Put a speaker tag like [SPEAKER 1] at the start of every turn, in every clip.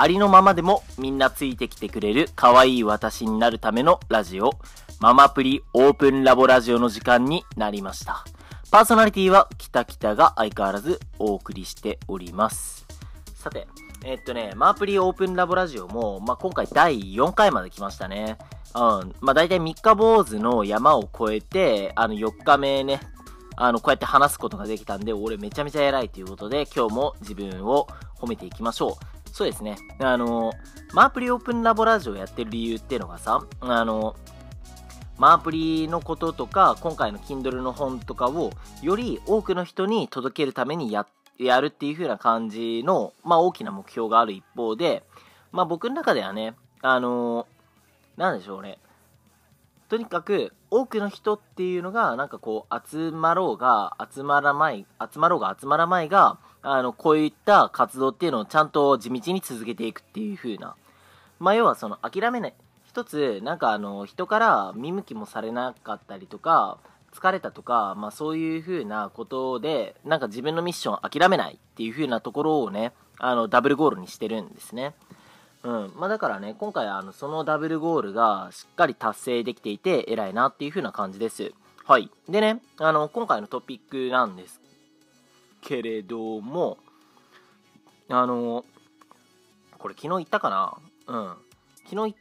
[SPEAKER 1] ありのままでもみんなついてきてくれる可愛い私になるためのラジオ、ママプリオープンラボラジオの時間になりました。パーソナリティは北北が相変わらずお送りしております。さて、えっとね、マープリオープンラボラジオも、まあ、今回第4回まで来ましたね。うん。まあ、大体3日坊主の山を越えて、あの、4日目ね、あの、こうやって話すことができたんで、俺めちゃめちゃ偉いということで、今日も自分を褒めていきましょう。そうですね。あの、マープリオープンラボラジオやってる理由っていうのがさ、あの、マープリのこととか、今回の Kindle の本とかを、より多くの人に届けるためにや、やるっていう風な感じの、まあ大きな目標がある一方で、まあ僕の中ではね、あのなんでしょうね。とにかく、多くの人っていうのが、なんかこう、集まろうが、集まらない、集まろうが集まらないが、あの、こういった活動っていうのをちゃんと地道に続けていくっていう風な。まあ要はその、諦めない。一つ、なんかあの、人から見向きもされなかったりとか、疲れたとか、まあそういう風なことで、なんか自分のミッション諦めないっていう風なところをね、あの、ダブルゴールにしてるんですね。うん。まあだからね、今回あの、そのダブルゴールがしっかり達成できていて、偉いなっていう風な感じです。はい。でね、あの、今回のトピックなんですけれども、あの、これ昨日言ったかな？うん。昨日言っ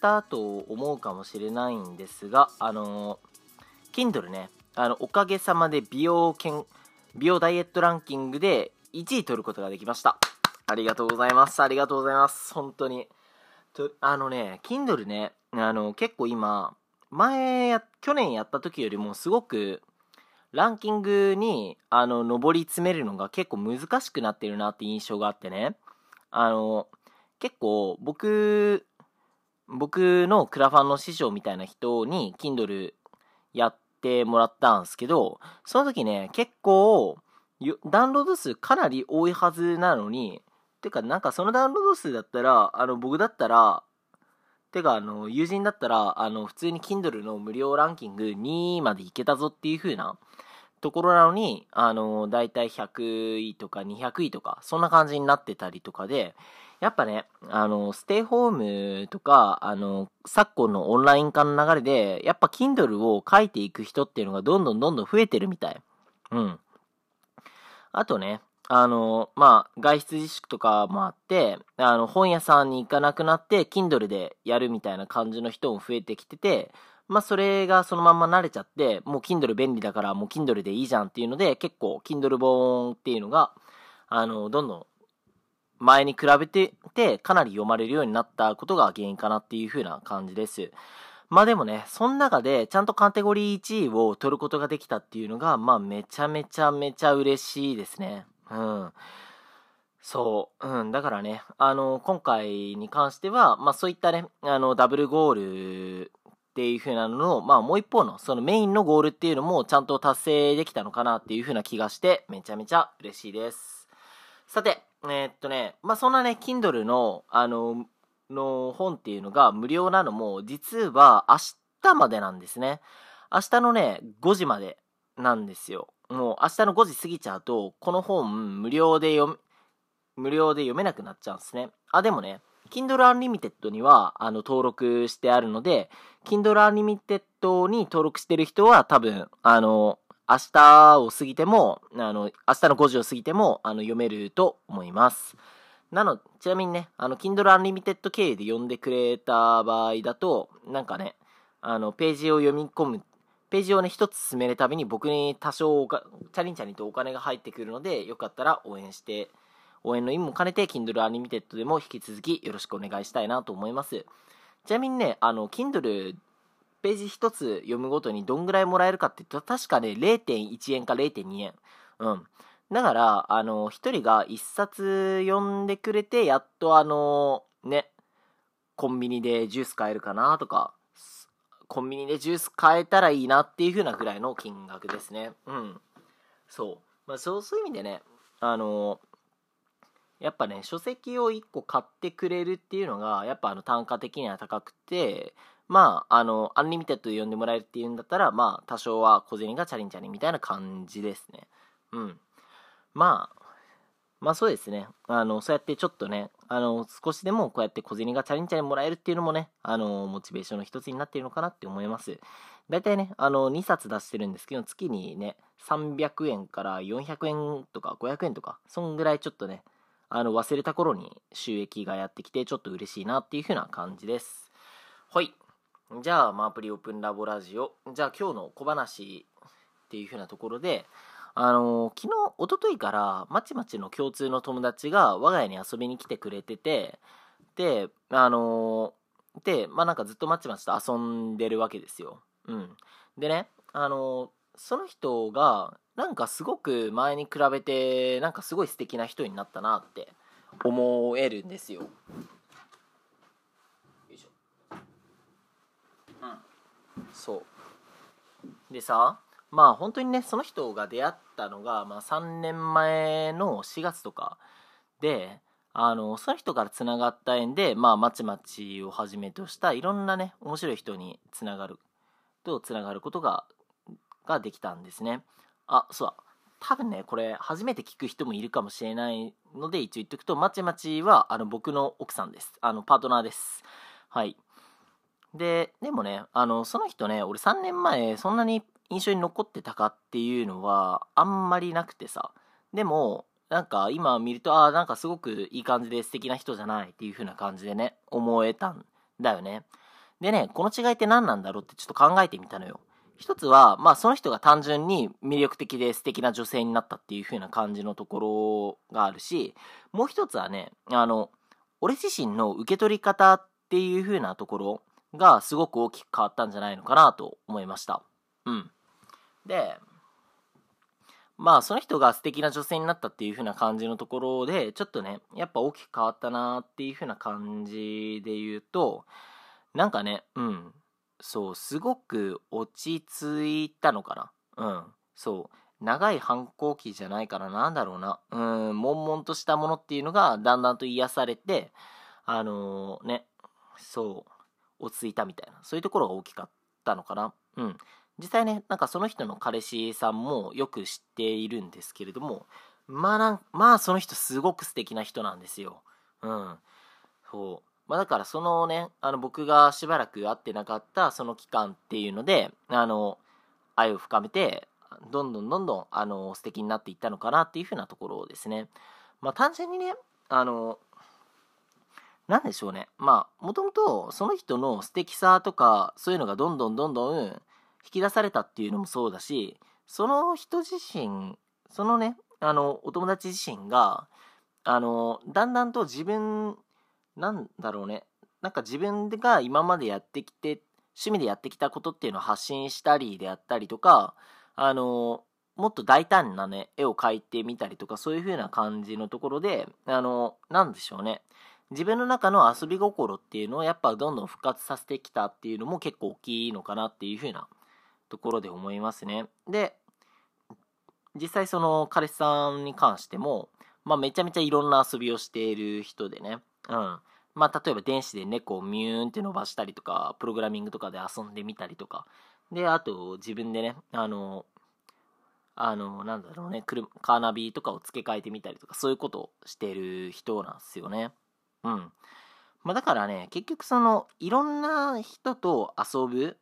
[SPEAKER 1] たと思うかもしれないんですが、あの、Kindle ね、あの、おかげさまで美容研、美容ダイエットランキングで1位取ることができました。ありがとうございます。ありがとうございます。本当に。とあのね、Kindle ね、あの、結構今、前や、去年やった時よりもすごく、ランキングに、あの、上り詰めるのが結構難しくなってるなって印象があってね。あの、結構僕、僕のクラファンの師匠みたいな人に Kindle やってもらったんですけど、その時ね、結構、ダウンロード数かなり多いはずなのに、てかなんかそのダウンロード数だったら、あの僕だったら、てかあの友人だったら、あの普通に Kindle の無料ランキング2位までいけたぞっていう風なところなのに、あの、だいたい100位とか200位とか、そんな感じになってたりとかで、やっぱね、あの、ステイホームとか、あの、昨今のオンライン化の流れで、やっぱ Kindle を書いていく人っていうのがどんどんどんどん増えてるみたい。うん。あとね、あの、まあ、外出自粛とかもあって、あの、本屋さんに行かなくなって、Kindle でやるみたいな感じの人も増えてきてて、まあ、それがそのまんま慣れちゃって、もう Kindle 便利だから、もう Kindle でいいじゃんっていうので、結構 Kindle 本っていうのが、あの、どんどん前に比べてて、かなり読まれるようになったことが原因かなっていう風な感じです。まあでもね、その中でちゃんとカテゴリー1位を取ることができたっていうのが、まあめちゃめちゃめちゃ嬉しいですね。うん。そう。うん。だからね、あの、今回に関しては、まあそういったね、あの、ダブルゴールっていう風なのの、まあもう一方の、そのメインのゴールっていうのもちゃんと達成できたのかなっていう風な気がして、めちゃめちゃ嬉しいです。さて、えーっとね、まあそんなね、Kindle の、あの、の本っていうのが無料なのも、実は明日までなんですね。明日のね、5時までなんですよ。もう明日の5時過ぎちゃうと、この本無料で読無料で読めなくなっちゃうんですね。あ、でもね、Kindle Unlimited にはあの登録してあるので、Kindle Unlimited に登録してる人は多分、あの、明日を過ぎても、あの、明日の5時を過ぎても、あの、読めると思います。なの、ちなみにね、あの、Kindle Unlimited 経由で読んでくれた場合だと、なんかね、あの、ページを読み込む、ページをね、一つ進めるたびに僕に多少おか、チャリンチャリンとお金が入ってくるので、よかったら応援して、応援の意味も兼ねて、Kindle Unlimited でも引き続きよろしくお願いしたいなと思います。ちなみにね、あの、Kindle ページ一つ読むごとにどんぐらいもらえるかって言ったら確かね、0.1円か0.2円。うん。だから、あの、一人が一冊読んでくれて、やっとあの、ね、コンビニでジュース買えるかなとか、コンビニでジュース買えたらいいなっていう風なぐらいの金額ですね。うん。そう。まあ、そうそういう意味でね、あの、やっぱね、書籍を1個買ってくれるっていうのが、やっぱあの単価的には高くて、まあ、あの、 Unlimited で読んでもらえるっていうんだったら、まあ、多少は小銭がチャリンチャリンみたいな感じですね。うん。まあ、まあそうですね。あの、そうやってちょっとね、あの、少しでもこうやって小銭がチャリンチャリンもらえるっていうのもね、あの、モチベーションの一つになっているのかなって思います。大体ね、あの、2冊出してるんですけど、月にね、300円から400円とか500円とか、そんぐらいちょっとね、あの、忘れた頃に収益がやってきて、ちょっと嬉しいなっていう風な感じです。はい。じゃあ、マープリオープンラボラジオ。じゃあ、今日の小話っていう風なところで、あの昨日、おとといから、まちまちの共通の友達が我が家に遊びに来てくれてて、で、あので、まあなんかずっとまちまちと遊んでるわけですよ。うん。でね、あのその人が、なんかすごく前に比べて、なんかすごい素敵な人になったなって思えるんですよ。よいしょ。うん。そう。でさ、まあ本当にねその人が出会ったのが、まあ、3年前の4月とかであのその人からつながった縁でまあまちまちをはじめとしたいろんなね面白い人につながるとつながることがができたんですねあそうだ。多分ねこれ初めて聞く人もいるかもしれないので一応言っとくとまちまちはあの僕の奥さんです。あのパートナーです。はい。ででもねあのその人ね俺3年前そんなに印象に残ってたかっていうのはあんまりなくてさ。でもなんか今見るとああなんかすごくいい感じで素敵な人じゃないっていう風な感じでね思えたんだよね。でねこの違いって何なんだろうってちょっと考えてみたのよ。一つはまあその人が単純に魅力的で素敵な女性になったっていう風な感じのところがあるしもう一つはねあの俺自身の受け取り方っていう風なところがすごく大きく変わったんじゃないのかなと思いました。うん。で、まあその人が素敵な女性になったっていう風な感じのところで、ちょっとね、やっぱ大きく変わったなっていう風な感じで言うと、なんかね、うん、そう、すごく落ち着いたのかな。うん、そう。長い反抗期じゃないからなんだろうな。うん、悶々としたものっていうのがだんだんと癒されて、あのー、ね、そう、落ち着いたみたいな、そういうところが大きかったのかな。うん。実際ね、なんかその人の彼氏さんもよく知っているんですけれども、まあ、まあその人すごく素敵な人なんですよ。うん。そう。まあだからそのね、あの僕がしばらく会ってなかったその期間っていうので、あの、愛を深めて、どんどんどんどん、あの、素敵になっていったのかなっていうふうなところですね。まあ単純にね、あの、なんでしょうね。まあ、もともとその人の素敵さとか、そういうのがどんどんどんどん、引き出されたっていうのもそうだしその人自身そのねあのお友達自身があのだんだんと自分なんだろうね。なんか自分が今までやってきて趣味でやってきたことっていうのを発信したりであったりとかあのもっと大胆なね絵を描いてみたりとかそういう風な感じのところであのなんでしょうね。自分の中の遊び心っていうのをやっぱどんどん復活させてきたっていうのも結構大きいのかなっていう風なところで思いますね。で、実際その彼氏さんに関しても、まあめちゃめちゃいろんな遊びをしている人でね、うん。まあ例えば電子で猫をミューンって伸ばしたりとか、プログラミングとかで遊んでみたりとか、で、あと自分でね、あの、あの、なんだろうね、カーナビとかを付け替えてみたりとか、そういうことをしてる人なんですよね。うん。まあだからね、結局その、いろんな人と遊ぶ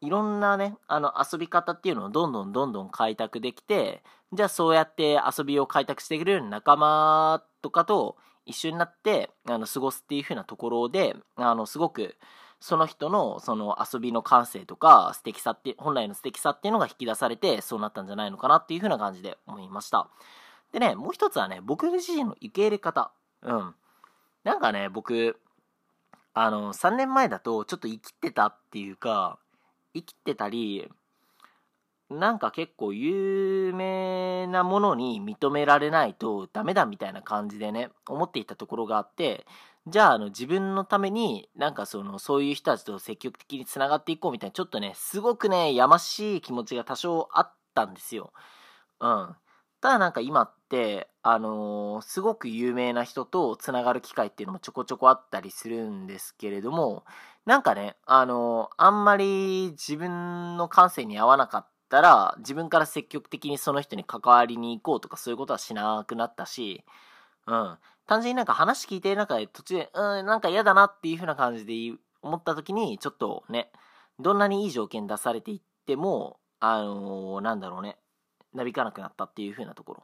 [SPEAKER 1] いろんなね、あの遊び方っていうのをどんどんどんどん開拓できて、じゃあそうやって遊びを開拓してくれる仲間とかと一緒になってあの過ごすっていう風なところで、あのすごくその人のその遊びの感性とか素敵さって、本来の素敵さっていうのが引き出されてそうなったんじゃないのかなっていう風な感じで思いました。でね、もう一つはね、僕自身の受け入れ方。うん。なんかね、僕、あの、3年前だとちょっと生きてたっていうか、生きてたり、なんか結構有名なものに認められないとダメだみたいな感じでね、思っていたところがあって、じゃああの自分のためになんかそのそういう人たちと積極的につながっていこうみたいなちょっとね、すごくね、やましい気持ちが多少あったんですよ。うん。ただなんか今って、あのー、すごく有名な人とつながる機会っていうのもちょこちょこあったりするんですけれども、なんかね、あのー、あんまり自分の感性に合わなかっったら、自分から積極的にその人に関わりに行こうとかそういうことはしなくなったし、うん。単純になんか話聞いてる中で途中で、うん、なんか嫌だなっていう風な感じで思った時に、ちょっとね、どんなにいい条件出されていっても、あのー、なんだろうね、なびかなくなったっていう風なところ。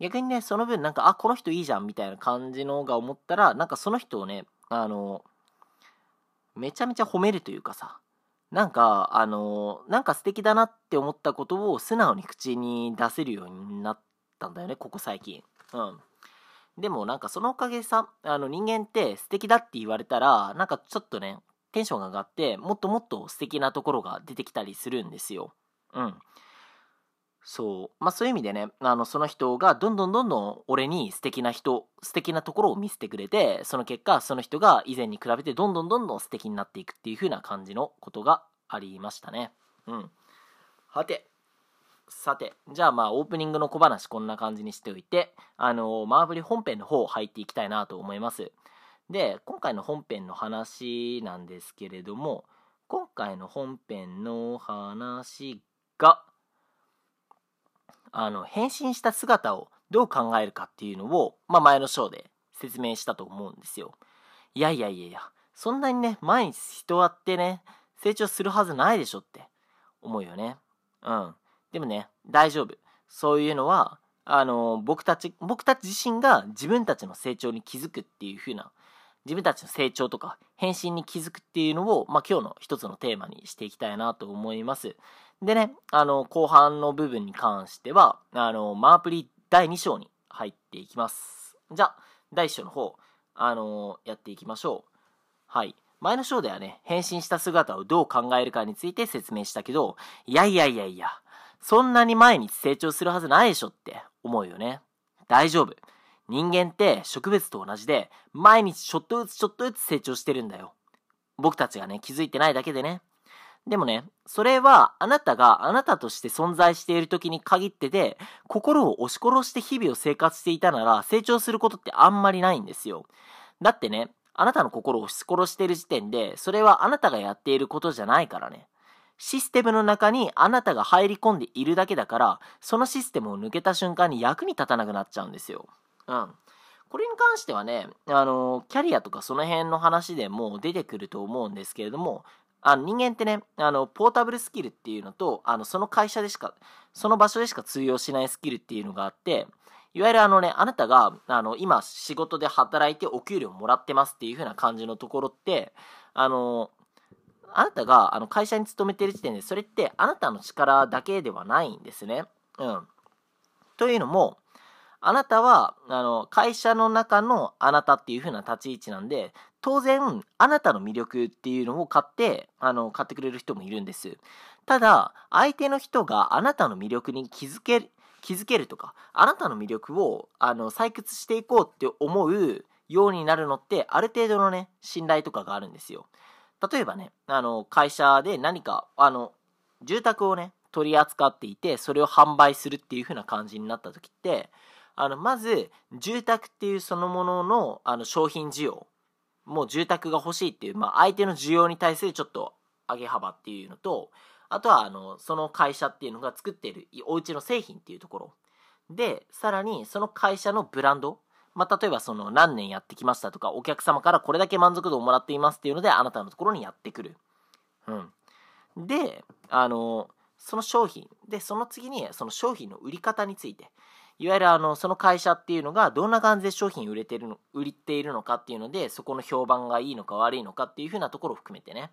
[SPEAKER 1] 逆にね、その分なんか、あ、この人いいじゃんみたいな感じのが思ったら、なんかその人をね、あのー、めちゃめちゃ褒めるというかさ、なんか、あの、なんか素敵だなって思ったことを素直に口に出せるようになったんだよね、ここ最近。うん。でもなんかそのおかげさ、あの人間って素敵だって言われたら、なんかちょっとね、テンションが上がって、もっともっと素敵なところが出てきたりするんですよ。うん。そう。まあそういう意味でね、あの、その人がどんどんどんどん俺に素敵な人、素敵なところを見せてくれて、その結果、その人が以前に比べてどんどんどんどん素敵になっていくっていう風な感じのことがありましたね。うん。はて、さて、じゃあまあオープニングの小話こんな感じにしておいて、あの、マーブリ本編の方入っていきたいなと思います。で、今回の本編の話なんですけれども、今回の本編の話が、あの、変身した姿をどう考えるかっていうのを、まあ前の章で説明したと思うんですよ。いやいやいやいや、そんなにね、毎日人あってね、成長するはずないでしょって思うよね。うん。でもね、大丈夫。そういうのは、あの、僕たち、僕たち自身が自分たちの成長に気づくっていう風な、自分たちの成長とか変身に気づくっていうのを、まあ、今日の一つのテーマにしていきたいなと思います。でね、あの、後半の部分に関しては、あの、マープリ第2章に入っていきます。じゃあ、第1章の方、あの、やっていきましょう。はい。前の章ではね、変身した姿をどう考えるかについて説明したけど、いやいやいやいや、そんなに毎日成長するはずないでしょって思うよね。大丈夫。人間って植物と同じで、毎日ちょっとずつちょっとずつ成長してるんだよ。僕たちがね、気づいてないだけでね。でもね、それはあなたがあなたとして存在している時に限ってて、心を押し殺して日々を生活していたなら成長することってあんまりないんですよ。だってね、あなたの心を押し殺している時点で、それはあなたがやっていることじゃないからね。システムの中にあなたが入り込んでいるだけだから、そのシステムを抜けた瞬間に役に立たなくなっちゃうんですよ。うん。これに関してはね、あの、キャリアとかその辺の話でも出てくると思うんですけれども、あの人間ってね、あの、ポータブルスキルっていうのと、あの、その会社でしか、その場所でしか通用しないスキルっていうのがあって、いわゆるあのね、あなたが、あの、今仕事で働いてお給料もらってますっていう風な感じのところって、あの、あなたがあの会社に勤めてる時点でそれってあなたの力だけではないんですね。うん。というのも、あなたはあの会社の中のあなたっていう風な立ち位置なんで、当然あなたの魅力っていうのを買ってあの買ってくれる人もいるんです。ただ、相手の人があなたの魅力に気づけ気づけるとか、あなたの魅力をあの採掘していこうって思うようになるのって、ある程度のね、信頼とかがあるんですよ。例えばね、あの、会社で何か、あの、住宅をね、取り扱っていて、それを販売するっていう風な感じになった時って、あの、まず、住宅っていうそのものの、あの、商品需要、もう住宅が欲しいっていう、まあ、相手の需要に対するちょっと上げ幅っていうのと、あとは、あの、その会社っていうのが作っているお家の製品っていうところ。で、さらに、その会社のブランド。まあ、例えばその何年やってきましたとか、お客様からこれだけ満足度をもらっていますっていうので、あなたのところにやってくる。うん。で、あの、その商品、で、その次にその商品の売り方について、いわゆるあの、その会社っていうのがどんな感じで商品売れてるの、売っているのかっていうので、そこの評判がいいのか悪いのかっていうふうなところを含めてね、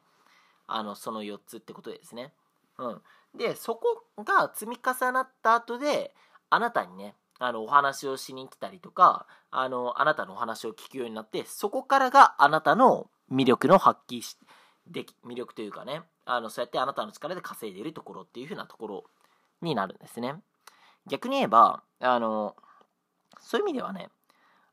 [SPEAKER 1] あの、その4つってことですね。うん。で、そこが積み重なった後で、あなたにね、あの、お話をしに来たりとか、あの、あなたのお話を聞くようになって、そこからがあなたの魅力の発揮し、で、魅力というかね、あの、そうやってあなたの力で稼いでいるところっていう風なところになるんですね。逆に言えば、あの、そういう意味ではね、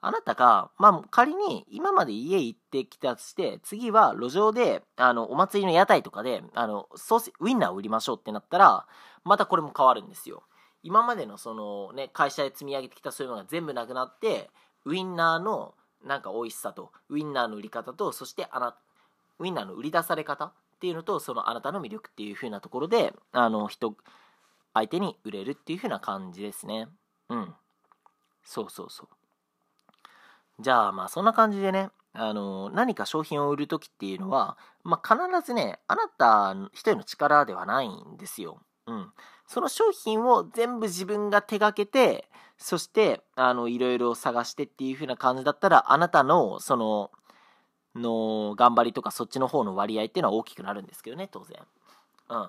[SPEAKER 1] あなたが、まあ、仮に今まで家行ってきたとして、次は路上で、あの、お祭りの屋台とかで、あの、ソー、ウインナーを売りましょうってなったら、またこれも変わるんですよ。今までのそのね会社で積み上げてきたそういうのが全部なくなってウインナーのなんか美味しさとウインナーの売り方とそしてあなウインナーの売り出され方っていうのとそのあなたの魅力っていう風なところであの人相手に売れるっていう風な感じですね。うん。そうそうそう。じゃあまあそんな感じでね、あの何か商品を売る時っていうのは、まあ、必ずね、あなた一人の力ではないんですよ。うん。その商品を全部自分が手がけて、そして、あの、いろいろ探してっていう風な感じだったら、あなたの、その、の頑張りとかそっちの方の割合っていうのは大きくなるんですけどね、当然。うん。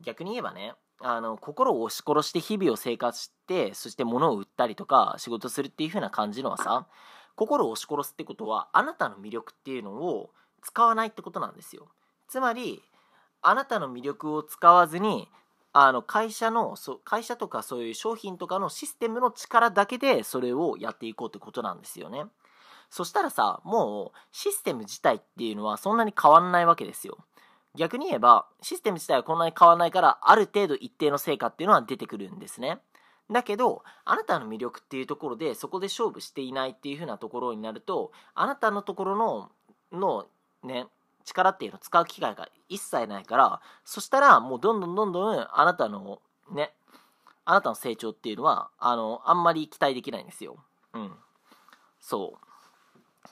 [SPEAKER 1] 逆に言えばね、あの、心を押し殺して日々を生活して、そして物を売ったりとか仕事するっていう風な感じのはさ、心を押し殺すってことは、あなたの魅力っていうのを使わないってことなんですよ。つまり、あなたの魅力を使わずに、あの会社のそ会社とかそういう商品とかのシステムの力だけでそれをやっていこうってことなんですよね。そしたらさ、もうシステム自体っていうのはそんなに変わんないわけですよ。逆に言えば、システム自体はこんなに変わらないから、ある程度一定の成果っていうのは出てくるんですね。だけど、あなたの魅力っていうところで、そこで勝負していないっていう風なところになると、あなたのところの、の、ね、力っていうのを使う機会が一切ないから、そしたらもうどんどんどんどんあなたのね、あなたの成長っていうのは、あの、あんまり期待できないんですよ。うん。そ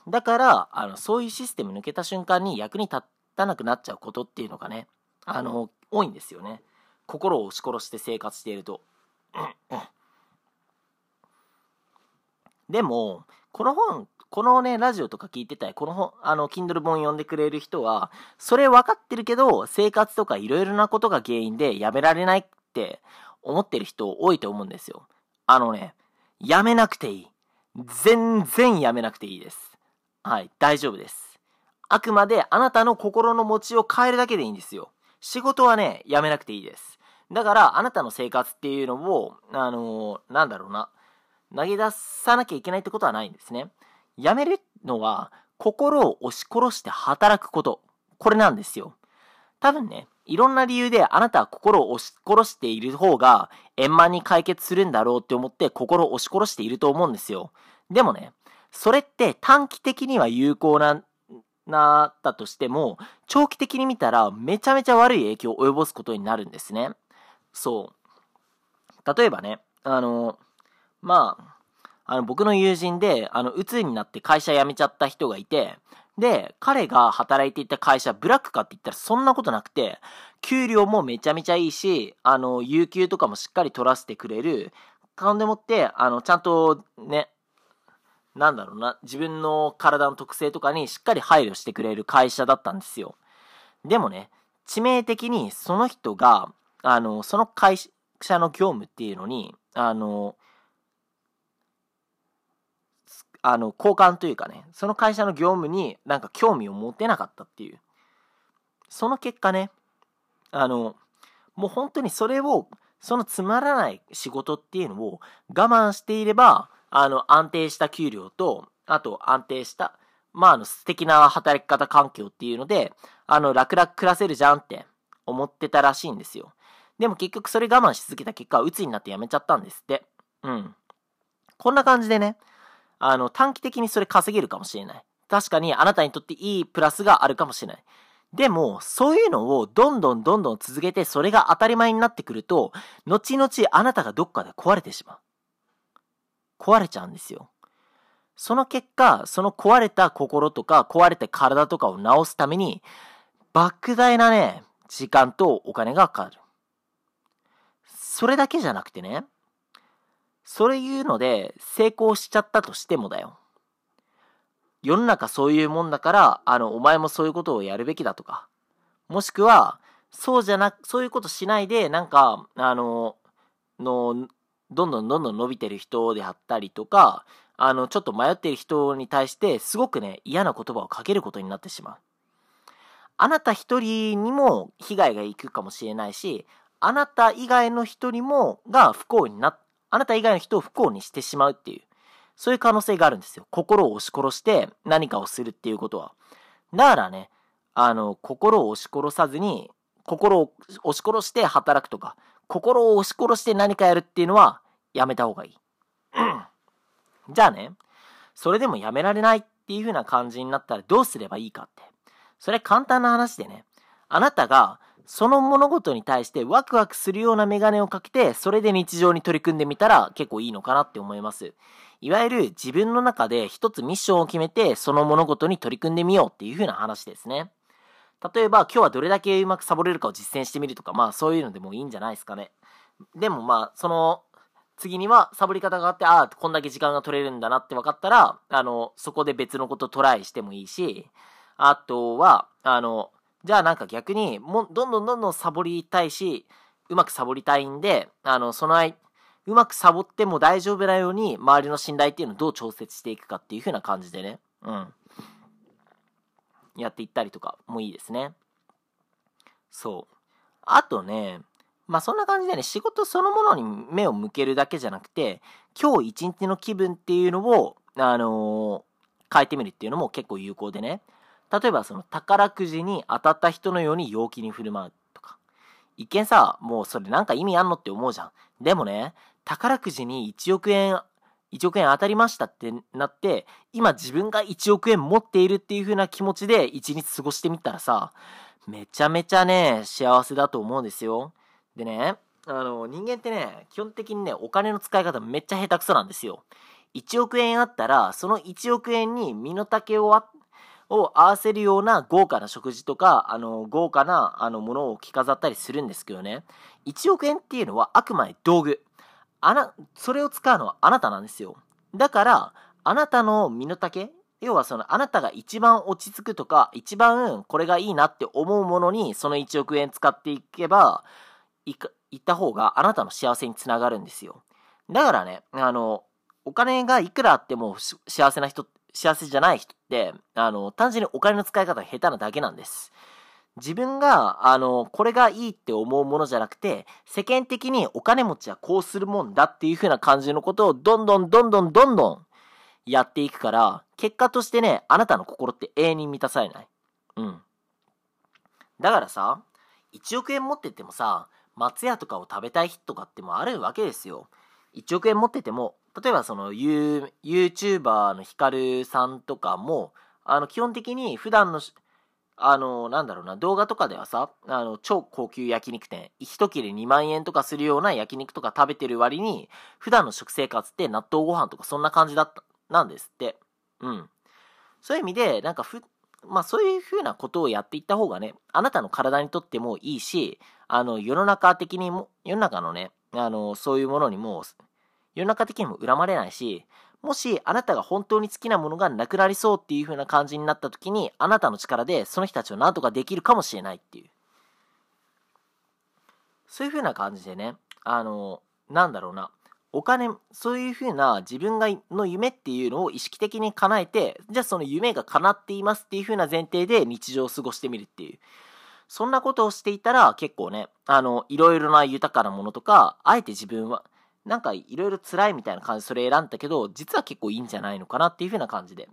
[SPEAKER 1] う。だから、あの、そういうシステム抜けた瞬間に役に立ったなくなっちゃうことっていうのがね、あの、多いんですよね。心を押し殺して生活していると。でも、この本、このね、ラジオとか聞いてたり、この本、あの、Kindle 本読んでくれる人は、それ分かってるけど、生活とかいろいろなことが原因でやめられないって思ってる人多いと思うんですよ。あのね、やめなくていい。全然やめなくていいです。はい、大丈夫です。あくまであなたの心の持ちを変えるだけでいいんですよ。仕事はね、やめなくていいです。だから、あなたの生活っていうのを、あのー、なんだろうな、投げ出さなきゃいけないってことはないんですね。やめるのは、心を押し殺して働くこと。これなんですよ。多分ね、いろんな理由であなたは心を押し殺している方が円満に解決するんだろうって思って心を押し殺していると思うんですよ。でもね、それって短期的には有効な、なったとしても、長期的に見たらめちゃめちゃ悪い影響を及ぼすことになるんですね。そう。例えばね、あの、まあ、あの僕の友人で、あの、鬱になって会社辞めちゃった人がいて、で、彼が働いていた会社、ブラックかって言ったらそんなことなくて、給料もめちゃめちゃいいし、あの、有給とかもしっかり取らせてくれる、勘でもって、あの、ちゃんとね、なんだろうな、自分の体の特性とかにしっかり配慮してくれる会社だったんですよ。でもね、致命的にその人が、あの、その会社の業務っていうのに、あの、あの、交換というかね、その会社の業務になんか興味を持てなかったっていう。その結果ね、あの、もう本当にそれを、そのつまらない仕事っていうのを我慢していれば、あの、安定した給料と、あと安定した、まあ、あの、素敵な働き方環境っていうので、あの、楽々暮らせるじゃんって思ってたらしいんですよ。でも結局それ我慢し続けた結果、鬱になって辞めちゃったんですって。うん。こんな感じでね、あの、短期的にそれ稼げるかもしれない。確かにあなたにとっていいプラスがあるかもしれない。でも、そういうのをどんどんどんどん続けて、それが当たり前になってくると、後々あなたがどっかで壊れてしまう。壊れちゃうんですよ。その結果、その壊れた心とか壊れた体とかを治すために、莫大なね、時間とお金がかかる。それだけじゃなくてね、そういうので成功しちゃったとしてもだよ。世の中そういうもんだから、あの、お前もそういうことをやるべきだとか、もしくは、そうじゃなく、そういうことしないで、なんか、あの、の、どんどんどんどん伸びてる人であったりとか、あの、ちょっと迷ってる人に対して、すごくね、嫌な言葉をかけることになってしまう。あなた一人にも被害がいくかもしれないし、あなた以外の人にも、が不幸にな、あなた以外の人を不幸にしてしまうっていう、そういう可能性があるんですよ。心を押し殺して何かをするっていうことは。だからね、あの、心を押し殺さずに、心を押し殺して働くとか、心を押し殺して何かやるっていうのはやめた方がいい。じゃあね、それでもやめられないっていう風な感じになったらどうすればいいかって。それ簡単な話でね、あなたがその物事に対してワクワクするようなメガネをかけて、それで日常に取り組んでみたら結構いいのかなって思います。いわゆる自分の中で一つミッションを決めて、その物事に取り組んでみようっていう風な話ですね。例えば、今日はどれだけうまくサボれるかを実践してみるとか、まあそういうのでもいいんじゃないですかね。でもまあ、その、次にはサボり方があって、ああ、こんだけ時間が取れるんだなって分かったら、あの、そこで別のことトライしてもいいし、あとは、あの、じゃあなんか逆に、もどんどんどんどんサボりたいし、うまくサボりたいんで、あの、その間、うまくサボっても大丈夫なように、周りの信頼っていうのをどう調節していくかっていう風な感じでね、うん。やっていったりとかもいいですね。そう。あとね、まあそんな感じでね、仕事そのものに目を向けるだけじゃなくて、今日一日の気分っていうのを、あのー、変えてみるっていうのも結構有効でね。例えばその宝くじに当たった人のように陽気に振る舞うとか。一見さ、もうそれなんか意味あんのって思うじゃん。でもね、宝くじに1億円、1億円当たりましたってなって、今自分が1億円持っているっていう風な気持ちで1日過ごしてみたらさ、めちゃめちゃね、幸せだと思うんですよ。でね、あの、人間ってね、基本的にね、お金の使い方めっちゃ下手くそなんですよ。1億円あったら、その1億円に身の丈をを合わせるような豪華な食事とか、あの、豪華な、あの、ものを着飾ったりするんですけどね。1億円っていうのはあくまで道具。あな、それを使うのはあなたなんですよ。だから、あなたの身の丈要はその、あなたが一番落ち着くとか、一番これがいいなって思うものに、その1億円使っていけば、いか、行った方があなたの幸せにつながるんですよ。だからね、あの、お金がいくらあっても幸せな人、幸せじゃない人って、あの、単純にお金の使い方が下手なだけなんです。自分が、あの、これがいいって思うものじゃなくて、世間的にお金持ちはこうするもんだっていう風な感じのことをどんどんどんどんどんどんやっていくから、結果としてね、あなたの心って永遠に満たされない。うん。だからさ、1億円持っててもさ、松屋とかを食べたい人とかってもあるわけですよ。1億円持ってても、例えばその You YouTuber のヒカルさんとかも、あの、基本的に普段の、あの、なんだろうな、動画とかではさ、あの、超高級焼肉店、一切れ2万円とかするような焼肉とか食べてる割に、普段の食生活って納豆ご飯とかそんな感じだった、なんですって。うん。そういう意味で、なんかふ、まあそういうふうなことをやっていった方がね、あなたの体にとってもいいし、あの、世の中的にも、世の中のね、あの、そういうものにも、世の中的にも恨まれないし、もしあなたが本当に好きなものがなくなりそうっていう風な感じになった時に、あなたの力でその人たちを何とかできるかもしれないっていう。そういう風な感じでね、あの、なんだろうな、お金、そういう風な自分がの夢っていうのを意識的に叶えて、じゃあその夢が叶っていますっていう風な前提で日常を過ごしてみるっていう。そんなことをしていたら結構ね、あの、いろいろな豊かなものとか、あえて自分は、なんかいろいろ辛いみたいな感じそれ選んだけど、実は結構いいんじゃないのかなっていう風な感じで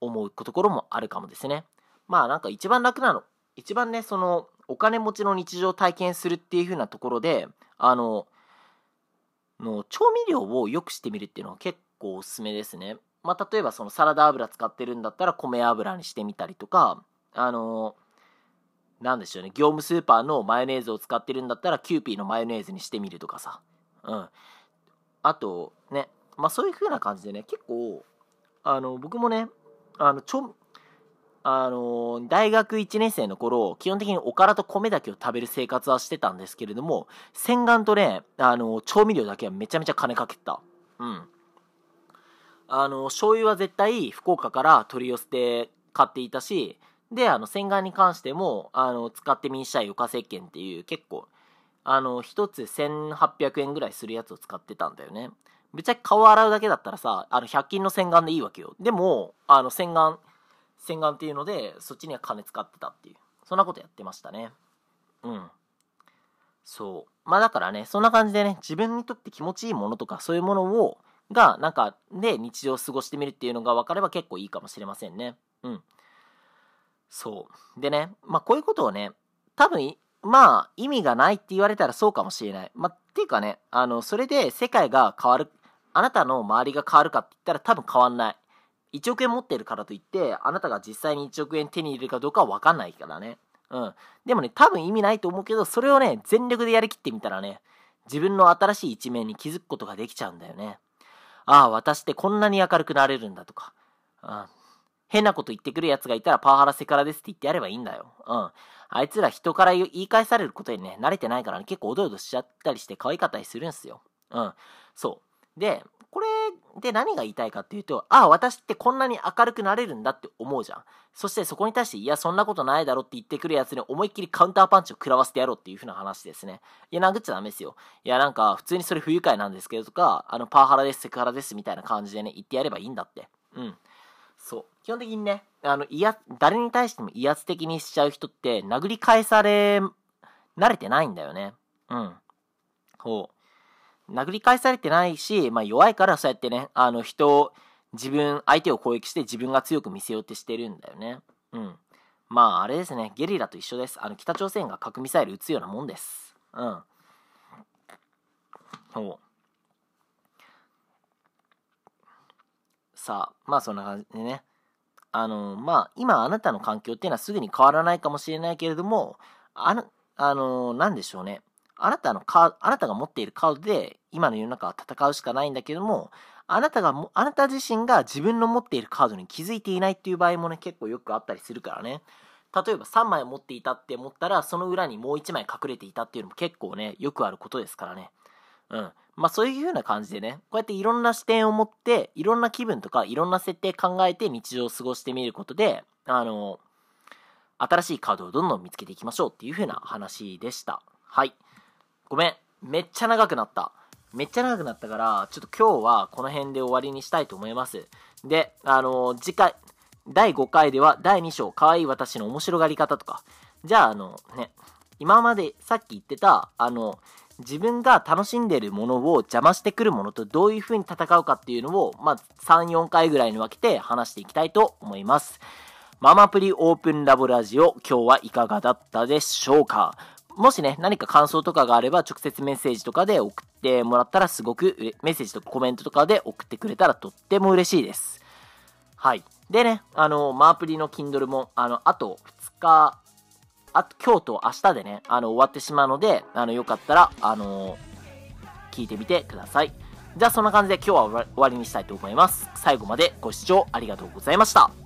[SPEAKER 1] 思うところもあるかもですね。まあなんか一番楽なの、一番ね、そのお金持ちの日常を体験するっていう風なところで、あの、の調味料を良くしてみるっていうのは結構おすすめですね。まあ例えばそのサラダ油使ってるんだったら米油にしてみたりとか、あの、なんでしょうね、業務スーパーのマヨネーズを使ってるんだったらキューピーのマヨネーズにしてみるとかさ。うん。あと、ね、まあそういう風な感じでね、結構、あの、僕もね、あの、ちょ、あの、大学1年生の頃、基本的におからと米だけを食べる生活はしてたんですけれども、洗顔とね、あの、調味料だけはめちゃめちゃ金かけた。うん。あの、醤油は絶対福岡から取り寄せて買っていたし、で、あの、洗顔に関しても、あの、使ってみんしたい床石鹸っていう結構、あの、一つ1800円ぐらいするやつを使ってたんだよね。ぶっちゃけ顔洗うだけだったらさ、あの、100均の洗顔でいいわけよ。でも、あの、洗顔、洗顔っていうので、そっちには金使ってたっていう。そんなことやってましたね。うん。そう。まあだからね、そんな感じでね、自分にとって気持ちいいものとか、そういうものを、が、なんか、で、日常を過ごしてみるっていうのが分かれば結構いいかもしれませんね。うん。そう。でね、まあこういうことをね、多分、まあ、意味がないって言われたらそうかもしれない。まあ、っていうかね、あの、それで世界が変わる、あなたの周りが変わるかって言ったら多分変わんない。1億円持ってるからといって、あなたが実際に1億円手に入れるかどうかは分かんないからね。うん。でもね、多分意味ないと思うけど、それをね、全力でやりきってみたらね、自分の新しい一面に気づくことができちゃうんだよね。ああ、私ってこんなに明るくなれるんだとか。うん。変なこと言ってくる奴がいたらパワハラセカラですって言ってやればいいんだよ。うん。あいつら人から言い返されることにね、慣れてないからね、結構おどおどしちゃったりして可愛かったりするんすよ。うん。そう。で、これで何が言いたいかっていうと、ああ、私ってこんなに明るくなれるんだって思うじゃん。そしてそこに対して、いや、そんなことないだろって言ってくるやつに思いっきりカウンターパンチを食らわせてやろうっていう風な話ですね。いや、殴っちゃダメですよ。いや、なんか、普通にそれ不愉快なんですけどとか、あの、パワハラです、セクハラですみたいな感じでね、言ってやればいいんだって。うん。そう。基本的にね、あの、いや、誰に対しても威圧的にしちゃう人って、殴り返され、慣れてないんだよね。うん。ほう。殴り返されてないし、まあ、弱いからそうやってね、あの人を、自分、相手を攻撃して自分が強く見せようってしてるんだよね。うん。まあ、あれですね、ゲリラと一緒です。あの、北朝鮮が核ミサイル撃つようなもんです。うん。ほう。さあ、まあそんな感じでね。あの、まあ、今あなたの環境っていうのはすぐに変わらないかもしれないけれども、あの、あの、なんでしょうね。あなたのカあなたが持っているカードで今の世の中は戦うしかないんだけども、あなたがも、あなた自身が自分の持っているカードに気づいていないっていう場合もね、結構よくあったりするからね。例えば3枚持っていたって思ったら、その裏にもう1枚隠れていたっていうのも結構ね、よくあることですからね。うん。まあそういう風な感じでね、こうやっていろんな視点を持って、いろんな気分とか、いろんな設定考えて日常を過ごしてみることで、あの、新しいカードをどんどん見つけていきましょうっていう風な話でした。はい。ごめん。めっちゃ長くなった。めっちゃ長くなったから、ちょっと今日はこの辺で終わりにしたいと思います。で、あの、次回、第5回では第2章、可愛い私の面白がり方とか、じゃあ、あの、ね、今までさっき言ってた、あの、自分が楽しんでるものを邪魔してくるものとどういう風に戦うかっていうのを、まあ、3、4回ぐらいに分けて話していきたいと思います。ママプリオープンラボラジオ、今日はいかがだったでしょうかもしね、何か感想とかがあれば、直接メッセージとかで送ってもらったらすごく、メッセージとかコメントとかで送ってくれたらとっても嬉しいです。はい。でね、あの、マープリの Kindle も、あの、あと2日、あと、今日と明日でね、あの、終わってしまうので、あの、よかったら、あの、聞いてみてください。じゃあ、そんな感じで今日は終わりにしたいと思います。最後までご視聴ありがとうございました。